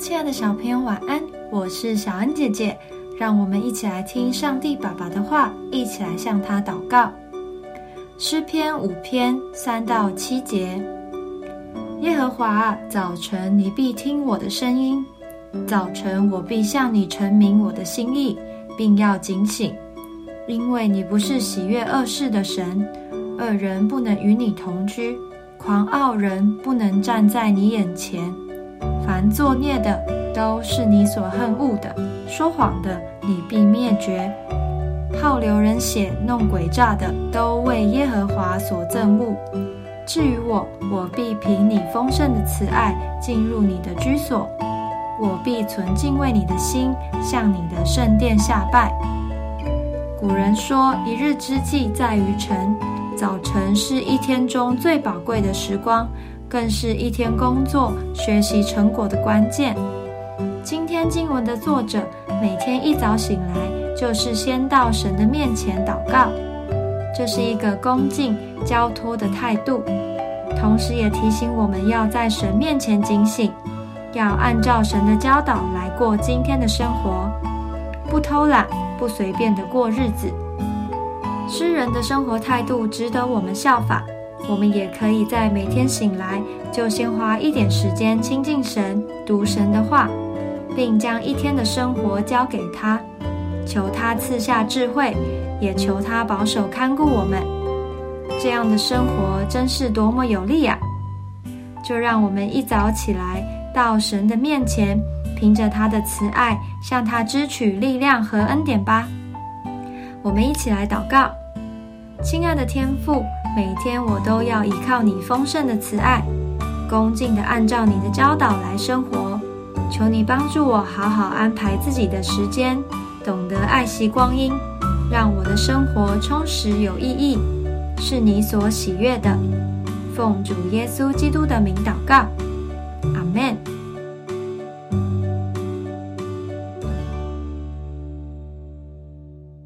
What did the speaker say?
亲爱的小朋友，晚安！我是小恩姐姐，让我们一起来听上帝爸爸的话，一起来向他祷告。诗篇五篇三到七节：耶和华，早晨你必听我的声音，早晨我必向你陈明我的心意，并要警醒，因为你不是喜悦恶事的神，恶人不能与你同居，狂傲人不能站在你眼前。凡作孽的，都是你所恨恶的；说谎的，你必灭绝；好流人血、弄诡诈的，都为耶和华所憎恶。至于我，我必凭你丰盛的慈爱进入你的居所，我必存敬畏你的心，向你的圣殿下拜。古人说：“一日之计在于晨。”早晨是一天中最宝贵的时光。更是一天工作学习成果的关键。今天经文的作者每天一早醒来，就是先到神的面前祷告，这是一个恭敬交托的态度，同时也提醒我们要在神面前警醒，要按照神的教导来过今天的生活，不偷懒，不随便的过日子。诗人的生活态度值得我们效仿。我们也可以在每天醒来就先花一点时间亲近神、读神的话，并将一天的生活交给他，求他赐下智慧，也求他保守看顾我们。这样的生活真是多么有利啊！就让我们一早起来到神的面前，凭着他的慈爱向他支取力量和恩典吧。我们一起来祷告，亲爱的天父。每天我都要依靠你丰盛的慈爱，恭敬地按照你的教导来生活。求你帮助我好好安排自己的时间，懂得爱惜光阴，让我的生活充实有意义，是你所喜悦的。奉主耶稣基督的名祷告，阿门。